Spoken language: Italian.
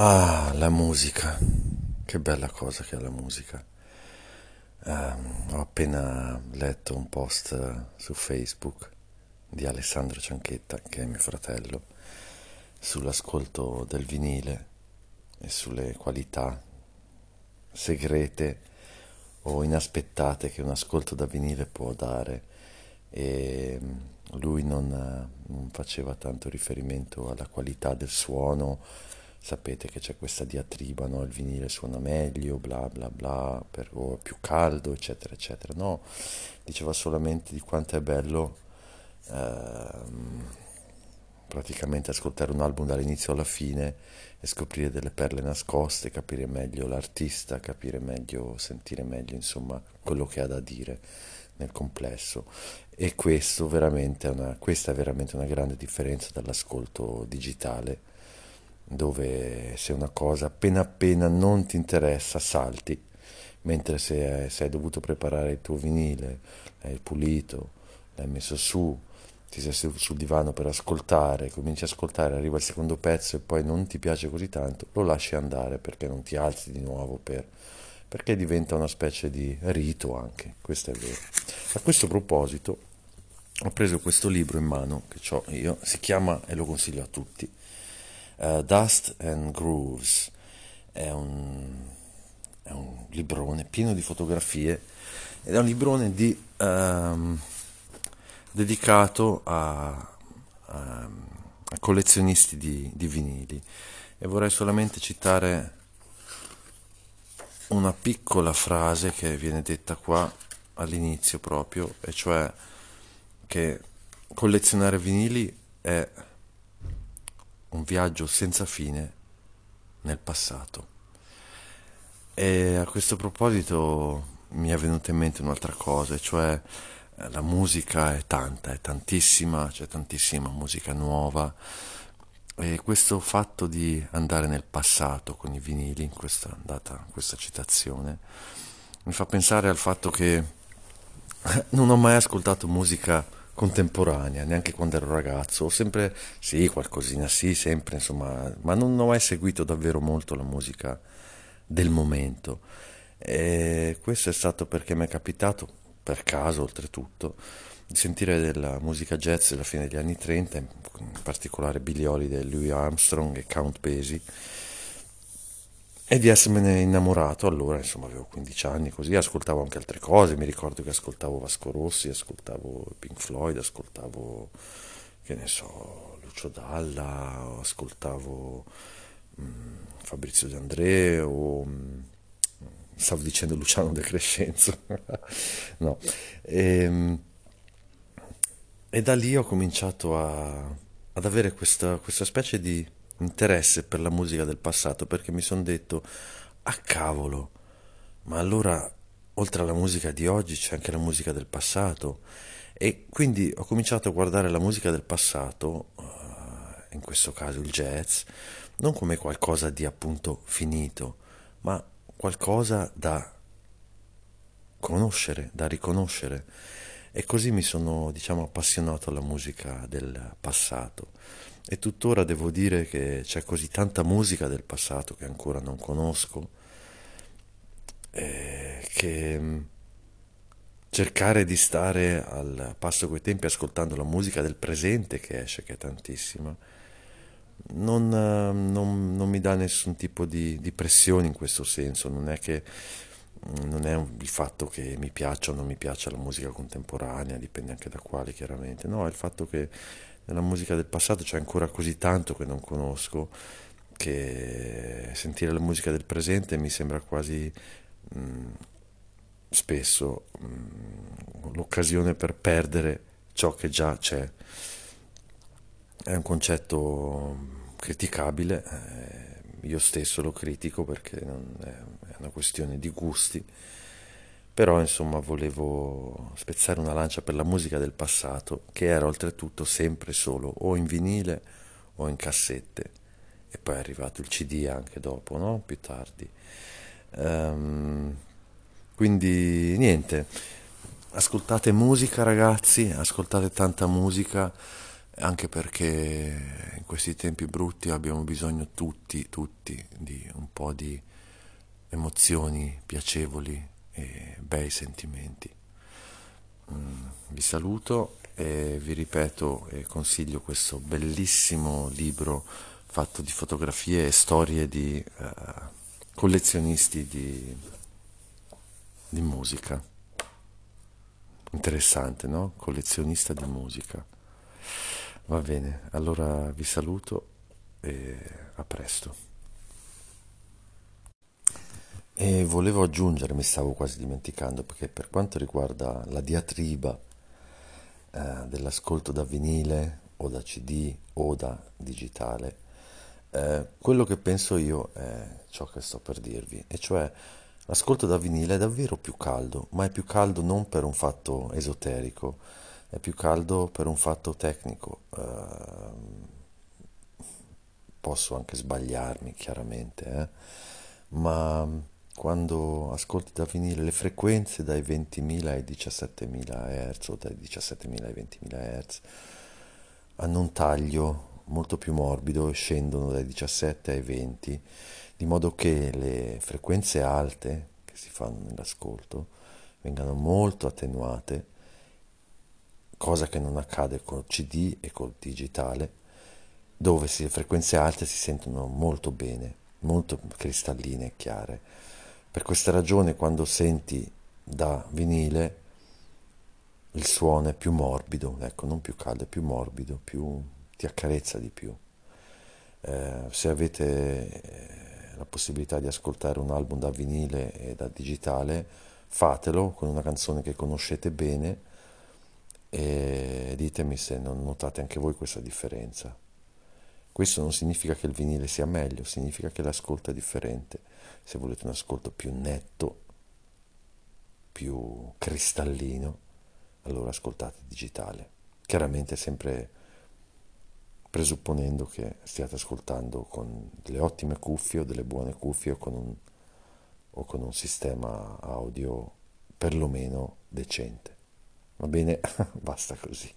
Ah, la musica. Che bella cosa che è la musica. Eh, ho appena letto un post su Facebook di Alessandro Cianchetta, che è mio fratello, sull'ascolto del vinile e sulle qualità segrete o inaspettate che un ascolto da vinile può dare. E mm, lui non, non faceva tanto riferimento alla qualità del suono sapete che c'è questa diatriba, no? il vinile suona meglio, bla bla bla, per, o è più caldo, eccetera, eccetera. No, diceva solamente di quanto è bello ehm, praticamente ascoltare un album dall'inizio alla fine e scoprire delle perle nascoste, capire meglio l'artista, capire meglio, sentire meglio, insomma, quello che ha da dire nel complesso. E veramente una, questa è veramente una grande differenza dall'ascolto digitale dove se una cosa appena appena non ti interessa salti, mentre se, se hai dovuto preparare il tuo vinile, l'hai pulito, l'hai messo su, ti sei seduto sul divano per ascoltare, cominci a ascoltare, arriva il secondo pezzo e poi non ti piace così tanto, lo lasci andare perché non ti alzi di nuovo per, perché diventa una specie di rito anche, questo è vero. A questo proposito ho preso questo libro in mano che ho io, si chiama e lo consiglio a tutti, Uh, Dust and Grooves è un, è un, librone pieno di fotografie ed è un librone di, um, dedicato a, a, a collezionisti di, di vinili. E vorrei solamente citare una piccola frase che viene detta qua all'inizio proprio, e cioè che collezionare vinili è un viaggio senza fine nel passato. E a questo proposito mi è venuta in mente un'altra cosa, cioè eh, la musica è tanta, è tantissima, c'è tantissima musica nuova e questo fatto di andare nel passato con i vinili, in questa, data questa citazione, mi fa pensare al fatto che non ho mai ascoltato musica contemporanea, neanche quando ero ragazzo, ho sempre, sì, qualcosina, sì, sempre, insomma, ma non ho mai seguito davvero molto la musica del momento. E questo è stato perché mi è capitato, per caso oltretutto, di sentire della musica jazz della fine degli anni 30, in particolare Billy Holiday, Louis Armstrong e Count Basie, e di essermene innamorato allora, insomma, avevo 15 anni così, ascoltavo anche altre cose, mi ricordo che ascoltavo Vasco Rossi, ascoltavo Pink Floyd, ascoltavo, che ne so, Lucio Dalla, ascoltavo mh, mm, Fabrizio De André o mh, mm, stavo dicendo Luciano De Crescenzo, no, e, ehm, e, da lì ho cominciato a, ad avere questa, questa specie di interesse per la musica del passato perché mi sono detto, ah cavolo, ma allora oltre alla musica di oggi c'è anche la musica del passato. E quindi ho cominciato a guardare la musica del passato, uh, in questo caso il jazz, non come qualcosa di appunto finito, ma qualcosa da conoscere, da riconoscere. E così mi sono, diciamo, appassionato alla musica del passato. E tuttora devo dire che c'è così tanta musica del passato che ancora non conosco, eh, che mm, cercare di stare al passo coi tempi ascoltando la musica del presente che esce, che è tantissima, non, non, non mi dà nessun tipo di, di, pressione in questo senso, non è che mm, non è il fatto che mi piaccia o non mi piaccia la musica contemporanea, dipende anche da quale chiaramente, no, è il fatto che nella musica del passato c'è ancora così tanto che non conosco che sentire la musica del presente mi sembra quasi mh, mm, spesso mh, mm, l'occasione per perdere ciò che già c'è. È un concetto criticabile, eh, io stesso lo critico perché è una questione di gusti però insomma volevo spezzare una lancia per la musica del passato che era oltretutto sempre solo o in vinile o in cassette e poi è arrivato il CD anche dopo, no? più tardi. Um, quindi niente, ascoltate musica ragazzi, ascoltate tanta musica anche perché in questi tempi brutti abbiamo bisogno tutti, tutti di un po' di emozioni piacevoli e bei sentimenti. Mm, vi saluto e vi ripeto e consiglio questo bellissimo libro fatto di fotografie e storie di uh, collezionisti di, di musica. Interessante, no? Collezionista di musica. Va bene, allora vi saluto e a presto. E volevo aggiungere, mi stavo quasi dimenticando, perché per quanto riguarda la diatriba eh, dell'ascolto da vinile o da CD o da digitale, eh, quello che penso io è ciò che sto per dirvi, e cioè l'ascolto da vinile è davvero più caldo, ma è più caldo non per un fatto esoterico, è più caldo per un fatto tecnico. Uh, posso anche sbagliarmi chiaramente, eh? ma quando ascolti da vinile le frequenze dai 20.000 ai 17.000 Hz o dai 17.000 ai 20.000 Hz hanno un taglio molto più morbido e scendono dai 17 ai 20, di modo che le frequenze alte che si fanno nell'ascolto vengano molto attenuate cosa che non accade col CD e col digitale, dove le frequenze alte si sentono molto bene, molto cristalline e chiare. Per questa ragione quando senti da vinile il suono è più morbido, ecco, non più caldo, è più morbido, più, ti accarezza di più. Eh, se avete eh, la possibilità di ascoltare un album da vinile e da digitale, fatelo con una canzone che conoscete bene e ditemi se non notate anche voi questa differenza. Questo non significa che il vinile sia meglio, significa che l'ascolto è differente. Se volete un ascolto più netto, più cristallino, allora ascoltate digitale. Chiaramente sempre presupponendo che stiate ascoltando con delle ottime cuffie o delle buone cuffie o con un, o con un sistema audio perlomeno decente. Va bene, basta così.